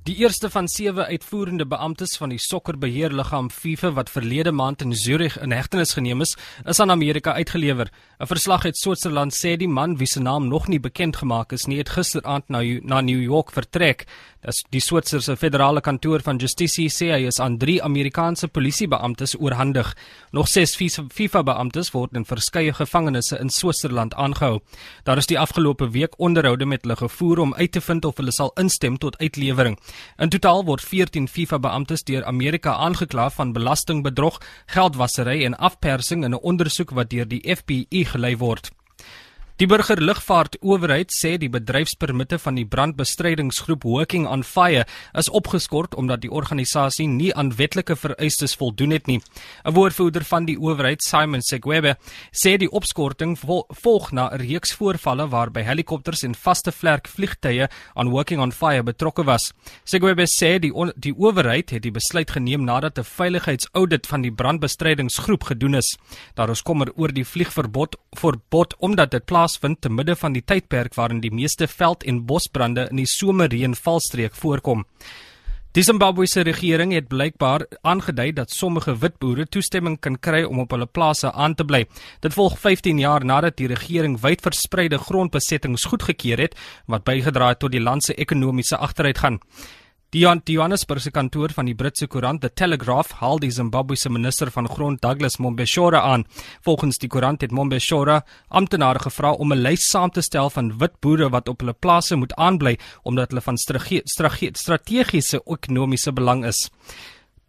Die eerste van sewe uitvoerende beamptes van die sokkerbeheerliggaam FIFA wat verlede maand in Zurich in hegtenis geneem is, is aan Amerika uitgelewer. 'n Verslag uit Switserland sê die man wie se naam nog nie bekend gemaak is nie, het gisteraand na na New York vertrek. Das die Switserse federale kantoor van Justisie sê hy is aan 3 Amerikaanse polisiebeamptes oorhandig. Nog 6 FIFA-beamptes word in verskeie gevangenisse in Switserland aangehou. Daar is die afgelope week onderhoude met hulle gevoer om uit te vind of hulle sal instem tot uitlewering. In totaal word 14 FIFA-beamptes deur Amerika aangekla van belastingbedrog, geldwasery en afpersing in 'n ondersoek wat deur die FBI gelei word. Die burgerlugvaartowerheid sê die bedryfspermitte van die brandbestrydingsgroep Working on Fire is opgeskort omdat die organisasie nie aan wetlike vereistes voldoen het nie. 'n Woordvoerder van die owerheid, Simon Segwebe, sê die opskorting volg na 'n reeks voorvalle waarby helikopters en vaste vlerk vliegtye aan Working on Fire betrokke was. Segwebe sê die die owerheid het die besluit geneem nadat 'n veiligheidsaudit van die brandbestrydingsgroep gedoen is. Daar is kommer oor die vliegverbod verbod omdat dit plaas plaasvind te midde van die tydperk waarin die meeste veld- en bosbrande in die somerreënvalstreek voorkom. Die Zimbabwese regering het blykbaar aangedui dat sommige wit boere toestemming kan kry om op hulle plase aan te bly. Dit volg 15 jaar nadat die regering wydverspreide grondbesettings goedgekeur het wat bygedra het tot die land se ekonomiese agteruitgang. Die Johannesburgse kantoor van die Britse koerant The Telegraph haal die Zimbabwese minister van grond Douglas Mombeshora aan. Volgens die koerant het Mombeshora amptenare gevra om 'n lys saam te stel van wit boere wat op hulle plase moet aanbly omdat hulle van strategiese ekonomiese belang is.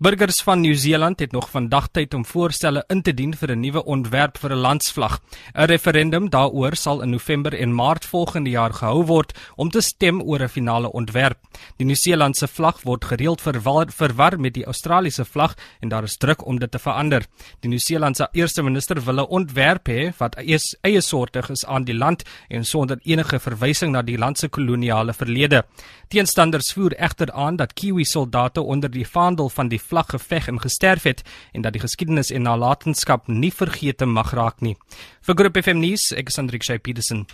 Burgers van Nieu-Seeland het nog vandag tyd om voorstelle in te dien vir 'n nuwe ontwerp vir 'n landsvlag. 'n Referendum daaroor sal in November en Maart volgende jaar gehou word om te stem oor 'n finale ontwerp. Die Nieu-Seelandse vlag word gereeld verwar, verwar met die Australiese vlag en daar is druk om dit te verander. Die Nieu-Seelandse eerste minister wil 'n ontwerp hê wat eie, eie soortig is aan die land en sonder enige verwysing na die land se koloniale verlede. Teenstanders voer egter aan dat Kiwi soldate onder die vaandel van die vlag geveg en gesterf het en dat die geskiedenis en nalatenskap nie vergeete mag raak nie. Vir Groep FM nuus, ek is Andriek Shay Petersen.